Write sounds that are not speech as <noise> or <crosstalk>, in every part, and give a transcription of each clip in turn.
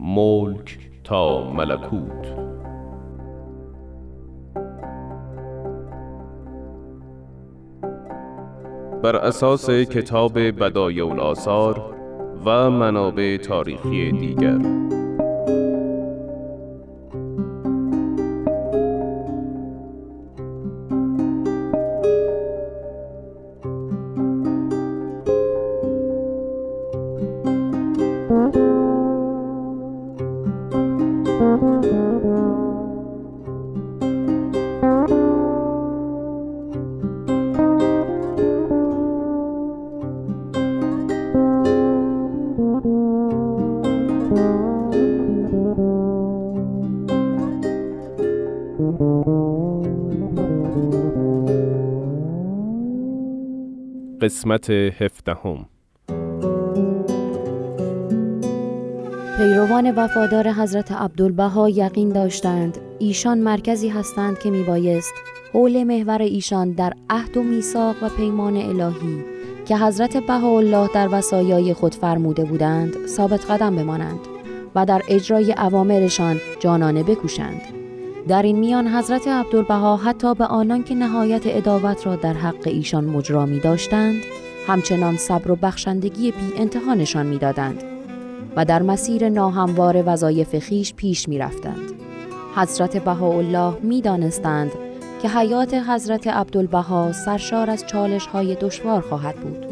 ملک تا ملکوت. بر اساس کتاب بدایع الاثار و منابع تاریخی دیگر. قسمت هفدهم. پیروان وفادار حضرت عبدالبها یقین داشتند. ایشان مرکزی هستند که میبایست حول محور ایشان در عهد و میثاق و پیمان الهی که حضرت بهاءالله در وصایای خود فرموده بودند ثابت قدم بمانند و در اجرای اوامرشان جانانه بکوشند. در این میان حضرت عبدالبها حتی به آنان که نهایت اداوت را در حق ایشان مجرا می داشتند همچنان صبر و بخشندگی بی انتها می دادند و در مسیر ناهموار وظایف خیش پیش می رفتند. حضرت بهاءالله می دانستند که حیات حضرت عبدالبها سرشار از چالش های دشوار خواهد بود.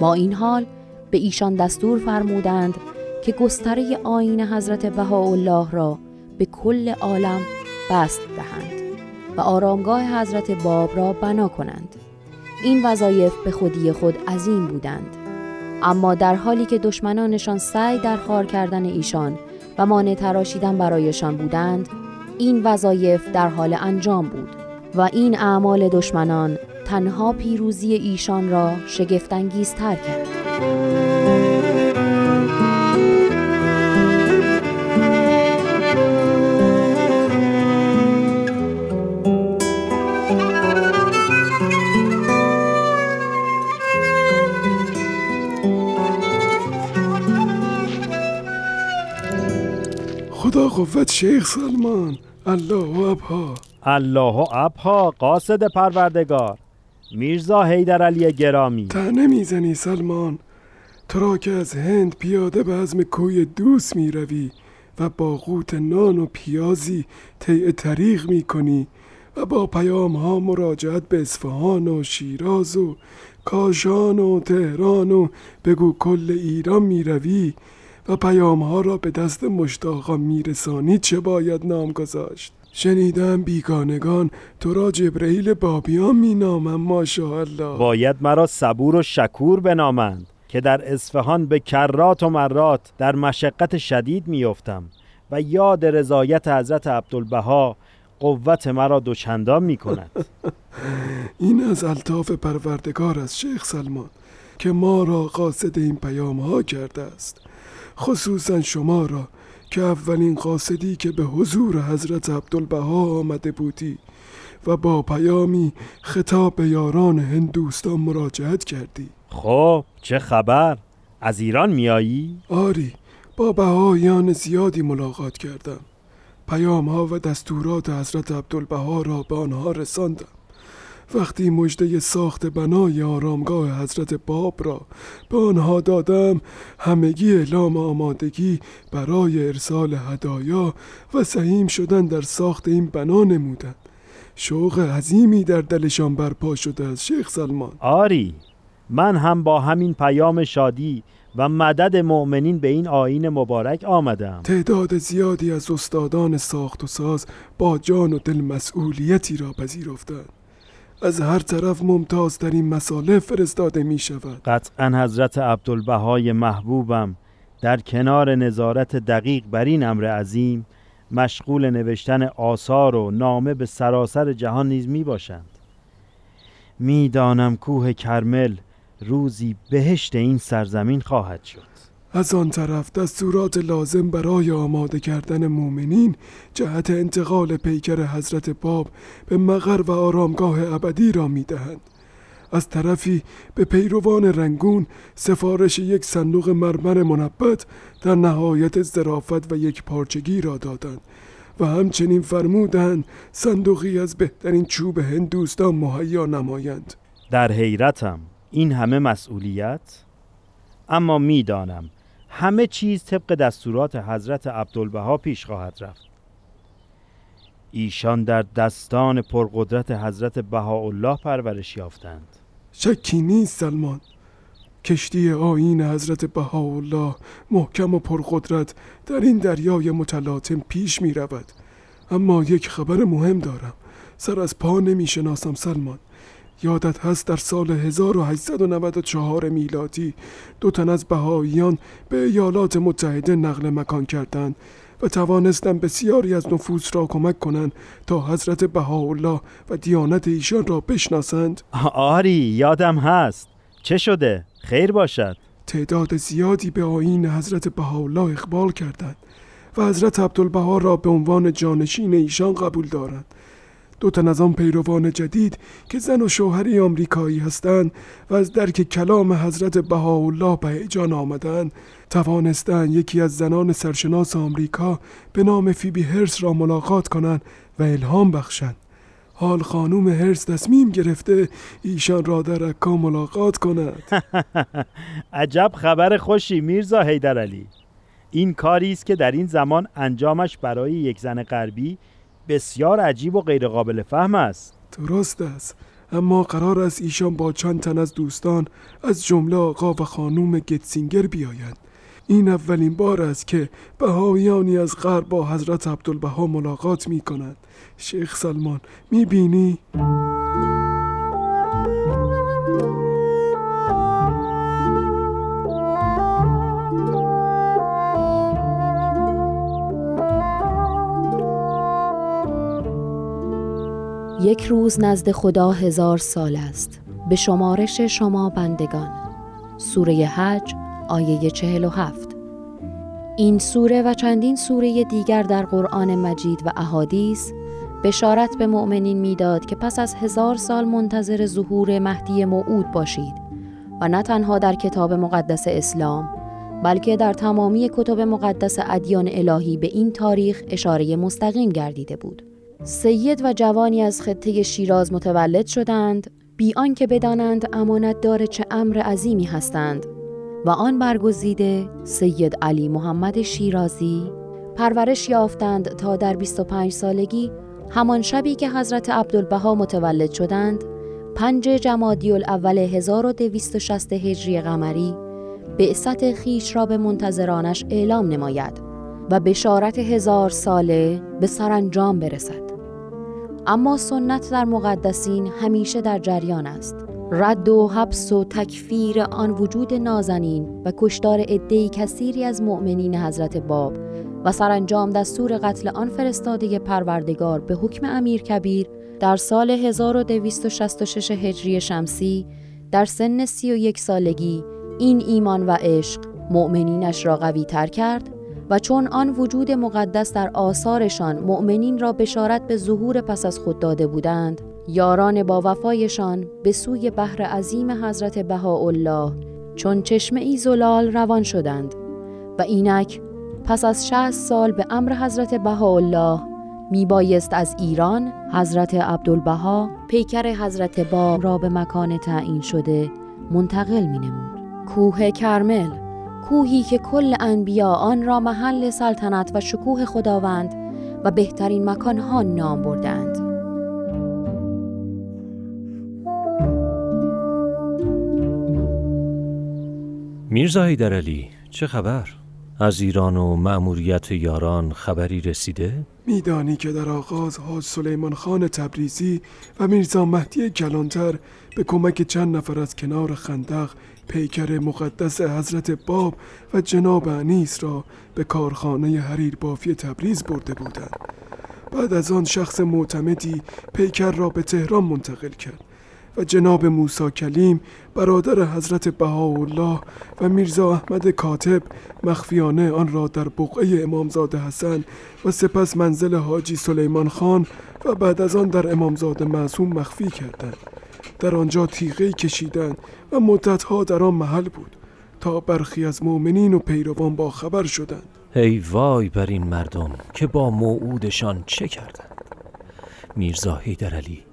با این حال به ایشان دستور فرمودند که گستره آین حضرت بهاءالله را به کل عالم بست دهند و آرامگاه حضرت باب را بنا کنند این وظایف به خودی خود عظیم بودند اما در حالی که دشمنانشان سعی در خار کردن ایشان و مانع تراشیدن برایشان بودند این وظایف در حال انجام بود و این اعمال دشمنان تنها پیروزی ایشان را شگفتانگیزتر کرد. خدا قوت شیخ سلمان. الله ابها. الله ابها قاصد پروردگار. میرزا حیدر علی گرامی. تنه می‌زنی سلمان. تو را که از هند پیاده به عزم کوی دوست می روی و با قوت نان و پیازی طی طریق می کنی و با پیام ها مراجعت به اصفهان و شیراز و کاشان و تهران و بگو کل ایران می روی و پیام ها را به دست مشتاقان میرسانی چه باید نام گذاشت؟ شنیدم بیگانگان تو را جبرئیل بابیان مینامم ماشاءالله. باید مرا صبور و شکور بنامند که در اصفهان به کرات و مرات در مشقت شدید میافتم و یاد رضایت حضرت عبدالبها قوت مرا دوچندان می کند <laughs> این از الطاف پروردگار از شیخ سلمان که ما را قاصد این پیام ها کرده است. خصوصا شما را که اولین قاصدی که به حضور حضرت عبدالبها آمده بودی و با پیامی خطاب به یاران هندوستان مراجعت کردی خب چه خبر؟ از ایران میایی؟ آری با بهایان زیادی ملاقات کردم پیام ها و دستورات حضرت عبدالبها را به آنها رساندم وقتی مجده ساخت بنای آرامگاه حضرت باب را به آنها دادم همگی اعلام آمادگی برای ارسال هدایا و سهیم شدن در ساخت این بنا نمودند. شوق عظیمی در دلشان برپا شده از شیخ سلمان. آری من هم با همین پیام شادی و مدد مؤمنین به این آین مبارک آمدم. تعداد زیادی از استادان ساخت و ساز با جان و دل مسئولیتی را پذیرفتند. از هر طرف ممتاز در این مساله فرستاده می شود. قطعا حضرت عبدالبهای محبوبم در کنار نظارت دقیق بر این امر عظیم مشغول نوشتن آثار و نامه به سراسر جهان نیز می باشند. می‌دانم کوه کرمل روزی بهشت این سرزمین خواهد شد. از آن طرف دستورات لازم برای آماده کردن مؤمنین جهت انتقال پیکر حضرت باب به مغر و آرامگاه ابدی را می‌دهند. از طرفی به پیروان رنگون سفارش یک صندوق مرمر منبت در نهایت ظرافت و یک پارچگی را دادند و همچنین فرمودند صندوقی از بهترین چوب هندوستان مهیا نمایند. در حیرتم این همه مسئولیت؟ اما می‌دانم همه چیز طبق دستورات حضرت عبدالبها پیش خواهد رفت. ایشان در دستان پرقدرت حضرت بهاءالله پرورش یافتند. شکی نیست سلمان. کشتی آین حضرت بهاءالله محکم و پرقدرت در این دریای متلاطم پیش می رود اما یک خبر مهم دارم. سر از پا نمی شناسم سلمان. یادت هست در سال 1894 میلادی دو تن از بهاییان به ایالات متحده نقل مکان کردند و توانستند بسیاری از نفوس را کمک کنند تا حضرت بهاءالله و دیانت ایشان را بشناسند. آری یادم هست. چه شده؟ خیر باشد. تعداد زیادی به آیین حضرت بهاءالله اقبال کردند و حضرت عبدالبها را به عنوان جانشین ایشان قبول دارند. دو تن از آن پیروان جدید که زن و شوهری آمریکایی هستند و از درک کلام حضرت بهاءالله به جان آمدند. توانستند یکی از زنان سرشناس آمریکا به نام فیبی هرس را ملاقات کنند و الهام بخشند. حال خانوم هرس تصمیم گرفته ایشان را در عکا ملاقات کند. <laughs> عجب خبر خوشی میرزا حیدر علی. این کاری است که در این زمان انجامش برای یک زن غربی بسیار عجیب و غیرقابل فهم است. درست است. اما قرار است ایشان با چند تن از دوستان از جمله آقا و خانوم گتسینگر بیایند. این اولین بار است که بهاییانی از غرب با حضرت عبدالبها ملاقات می کنند شیخ سلمان می بینی؟ یک روز نزد خدا هزار سال است. به شمارش شما بندگان. سوره حج آیه چهل و هفت. این سوره و چندین سوره دیگر در قرآن مجید و احادیث بشارت به مؤمنین می‌داد که پس از هزار سال منتظر ظهور مهدی موعود باشید و نه تنها در کتاب مقدس اسلام بلکه در تمامی کتب مقدس ادیان الهی به این تاریخ اشاره مستقیم گردیده بود. سید و جوانی از خطه شیراز متولد شدند بی آنکه بدانند امانت دار چه امر عظیمی هستند. و آن برگزیده سید علی محمد شیرازی. پرورش یافتند تا در 25 سالگی همان شبی که حضرت عبدالبها متولد شدند پنج جمادی الاول 1260 هجری قمری بعثت خیش را به منتظرانش اعلام نماید و بشارت هزار ساله به سرانجام برسد. اما سنت در مقدسین همیشه در جریان است. رد و حبس و تکفیر آن وجود نازنین و کشتار عدهای کثیری از مؤمنین حضرت باب و سرانجام دستور قتل آن فرستاده پروردگار به حکم امیر کبیر در سال 1266 هجری شمسی در سن 31 سالگی این ایمان و عشق مؤمنینش را قوی تر کرد و چون آن وجود مقدس در آثارشان مؤمنین را بشارت به ظهور پس از خود داده بودند یاران با وفایشان به سوی بحر عظیم حضرت بهاءالله چون چشمه ای زلال روان شدند و اینک پس از شهست سال به امر حضرت بهاءالله می بایست از ایران حضرت عبدالبها پیکر حضرت باب را به مکان تعیین شده منتقل می نمود. کوه کرمل کوهی که کل انبیا آن را محل سلطنت و شکوه خداوند و بهترین مکانها نام بردند. میرزا علی چه خبر؟ از ایران و مأموریت یاران خبری رسیده؟ میدانی که در آغاز حاج سلیمان خان تبریزی و میرزا مهدی کلانتر به کمک چند نفر از کنار خندق پیکر مقدس حضرت باب و جناب انیس را به کارخانه حریر بافی تبریز برده بودند بعد از آن شخص معتمدی پیکر را به تهران منتقل کرد و جناب موسی کلیم برادر حضرت بهاءالله و میرزا احمد کاتب مخفیانه آن را در بقعه امامزاده حسن و سپس منزل حاجی سلیمان خان و بعد از آن در امامزاده معصوم مخفی کردند. در آنجا تیغه کشیدند و مدتها در آن محل بود تا برخی از مؤمنین و پیروان با خبر شدند. ای وای بر این مردم که با موعودشان چه کردند؟ میرزا علی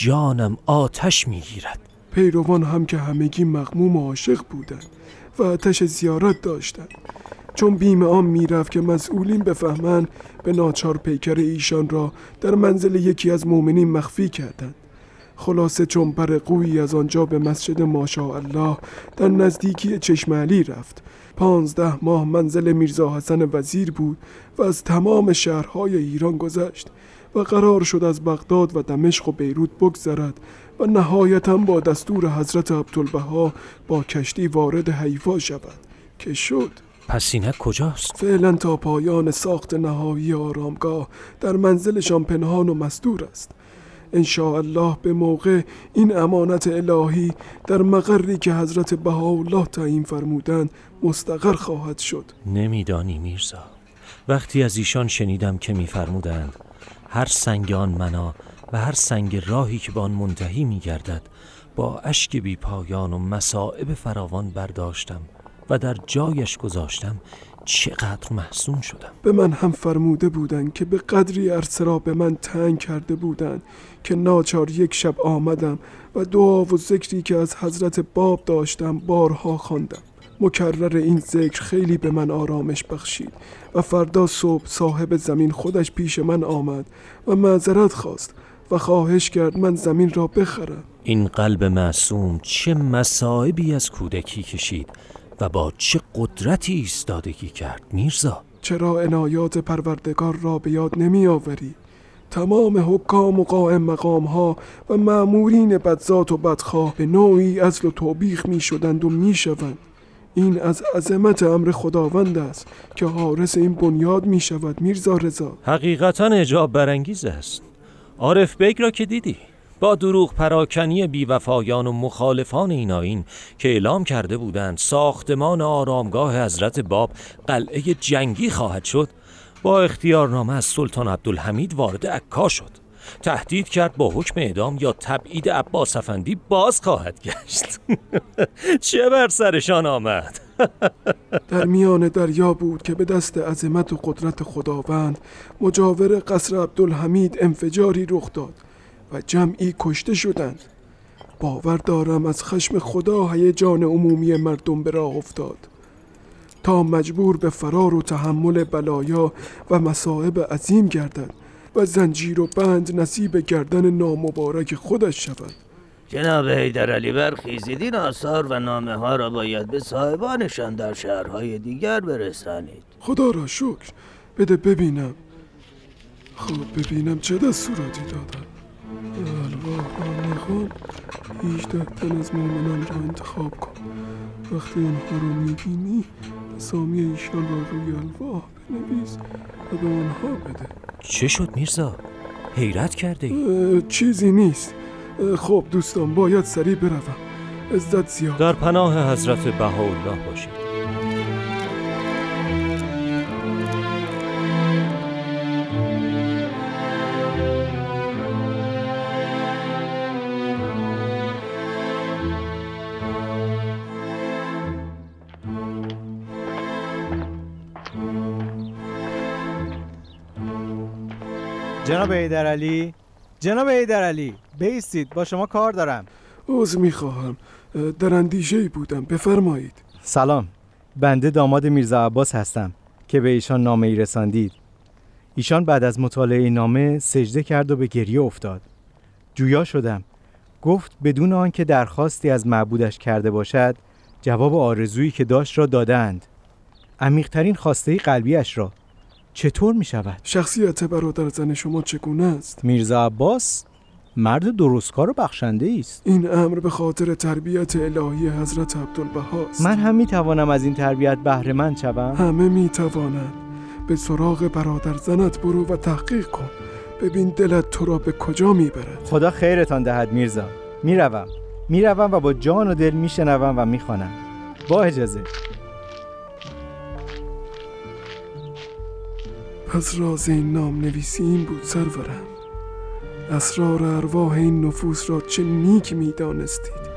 جانم آتش می‌گیرد. پیروان هم که همگی مغموم و عاشق بودند و آتش زیارت داشتند. چون بیم آن می‌رفت که مسئولین بفهمند به ناچار پیکر ایشان را در منزل یکی از مؤمنین مخفی کردند. خلاصه چون بر قویی از آنجا به مسجد ماشاءالله در نزدیکی چشمعلی رفت. پانزده ماه منزل میرزا حسن وزیر بود و از تمام شهرهای ایران گذشت. و قرار شد از بغداد و دمشق و بیروت بگذرد و نهایتا با دستور حضرت عبدالبها با کشتی وارد حیفا شود. که شد؟ پس اینک کجاست؟ فعلا تا پایان ساخت نهایی آرامگاه در منزلشان پنهان و مستور است. الله به موقع این امانت الهی در مقری که حضرت بهاءالله تعیین فرمودند مستقر خواهد شد. نمیدانی میرزا. وقتی از ایشان شنیدم که میفرمودند هر سنگ آن منا و هر سنگ راهی که به آن منتهی میگردد با اشک بی پایان و مسائب فراوان برداشتم و در جایش گذاشتم چقدر محسون شدم. به من هم فرموده بودند که به قدری عرصه را به من تنگ کرده بودند که ناچار یک شب آمدم و دعا و ذکری که از حضرت باب داشتم بارها خواندم. مکرر این ذکر خیلی به من آرامش بخشید و فردا صبح صاحب زمین خودش پیش من آمد و معذرت خواست و خواهش کرد من زمین را بخرم. این قلب معصوم چه مسائبی از کودکی کشید و با چه قدرتی ایستادگی کرد میرزا؟ چرا عنایات پروردگار را به یاد نمی آوری؟ تمام حکام و قائم مقام ها و معمورین بدذات و بدخواه به نوعی ازل و توبیخ می شدند و می شوند. این از عظمت امر خداوند است که حارس این بنیاد می شود میرزا رضا. حقیقتا اجاب برانگیز است. عارف بیگ را که دیدی؟ با دروغ پراکنی بیوفایان و مخالفان این آین که اعلام کرده بودند ساختمان آرامگاه حضرت باب قلعه جنگی خواهد شد با اختیارنامه از سلطان عبدالحمید وارد عکا شد. تهدید کرد با حکم اعدام یا تبعید عباس افندی باز خواهد گشت. <laughs> چه بر سرشان آمد؟ <laughs> در میان دریا بود که به دست عظمت و قدرت خداوند مجاور قصر عبدالحمید انفجاری رخ داد و جمعی کشته شدند. باور دارم از خشم خدا جان عمومی مردم به راه افتاد. تا مجبور به فرار و تحمل بلایا و مصائب عظیم گردد و زنجیر و بند نصیب گردن نامبارک خودش شود. جناب حیدر علی برخیزید آثار و نامه ها را باید به صاحبانشان در شهرهای دیگر برسانید. خدا را شکر. بده ببینم. خب ببینم چه دستوراتی دادن. الواح آمیخان 18 تن از مؤمنان را انتخاب کن وقتی آنها رو می‌بینی اسامی ایشان را روی الواح بنویس و به آنها بده. چه شد میرزا؟ حیرت کرده ای؟ چیزی نیست خب دوستان باید سریع بروم عزت زیاد در پناه حضرت بهاءالله باشید جناب علی جناب علی بیستید با شما کار دارم. عوض می‌خواهم. در اندیشه بودم بفرمایید. سلام. بنده داماد میرزا عباس هستم که به ایشان نامه ای رساندید. ایشان بعد از مطالعه نامه سجده کرد و به گریه افتاد. جویا شدم. گفت بدون آنکه درخواستی از معبودش کرده باشد جواب آرزویی که داشت را دادند. عمیقترین خواسته قلبیش را چطور می شود؟ شخصیت برادر زن شما چگونه است؟ میرزا عباس مرد درستکار و بخشنده است. این امر به خاطر تربیت الهی حضرت عبدالبهاست من هم می توانم از این تربیت بهره مند شوم؟ همه می توانند به سراغ برادر زنت برو و تحقیق کن. ببین دلت تو را به کجا می‌برد. خدا خیرتان دهد میرزا. می‌روم. می‌روم و با جان و دل میشنوم و می‌خوانم. با اجازه. پس راز این نام نویسی این بود سرورم. اسرار ارواح این نفوس را چه نیک می‌دانستید.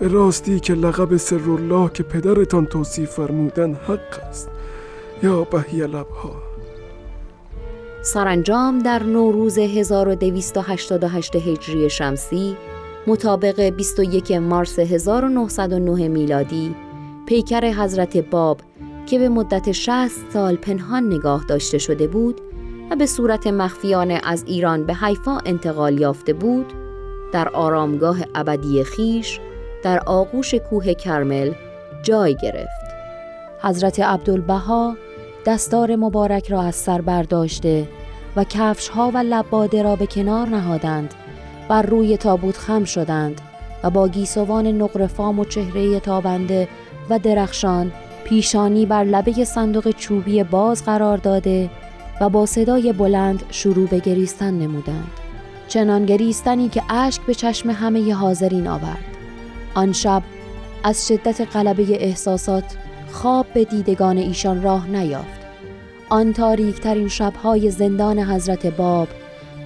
به راستی که لقب سرالله که پدرتان توصیف فرمودن حق است. یا بهی لبها. سرانجام در نوروز 1288 هجری شمسی مطابق 21 مارس 1909 میلادی پیکر حضرت باب که به مدت 60 سال پنهان نگاه داشته شده بود و به صورت مخفیانه از ایران به حیفا انتقال یافته بود در آرامگاه ابدی خیش در آغوش کوه کرمل جای گرفت. حضرت عبدالبها دستار مبارک را از سر برداشته و کفش ها و لباده را به کنار نهادند بر روی تابوت خم شدند و با گیسوان نقرفام و چهره تابنده و درخشان پیشانی بر لبه صندوق چوبی باز قرار داده و با صدای بلند شروع به گریستن نمودند. چنان گریستنی که اشک به چشم همه حاضرین آورد. آن شب از شدت غلبه احساسات خواب به دیدگان ایشان راه نیافت. آن تاریک ترین شبهای زندان حضرت باب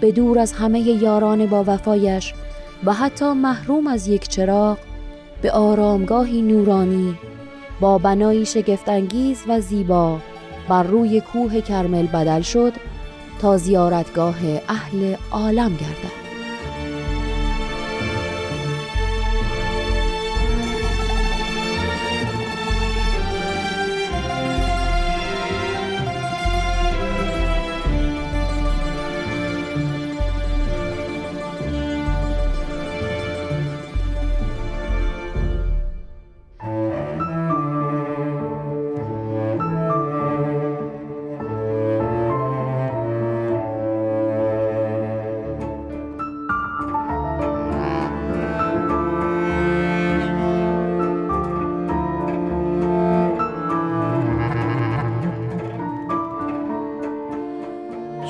به دور از همه یاران با وفایش و حتی محروم از یک چراغ به آرامگاهی نورانی با بنایی شگفتانگیز و زیبا بر روی کوه کرمل بدل شد تا زیارتگاه اهل عالم گردد.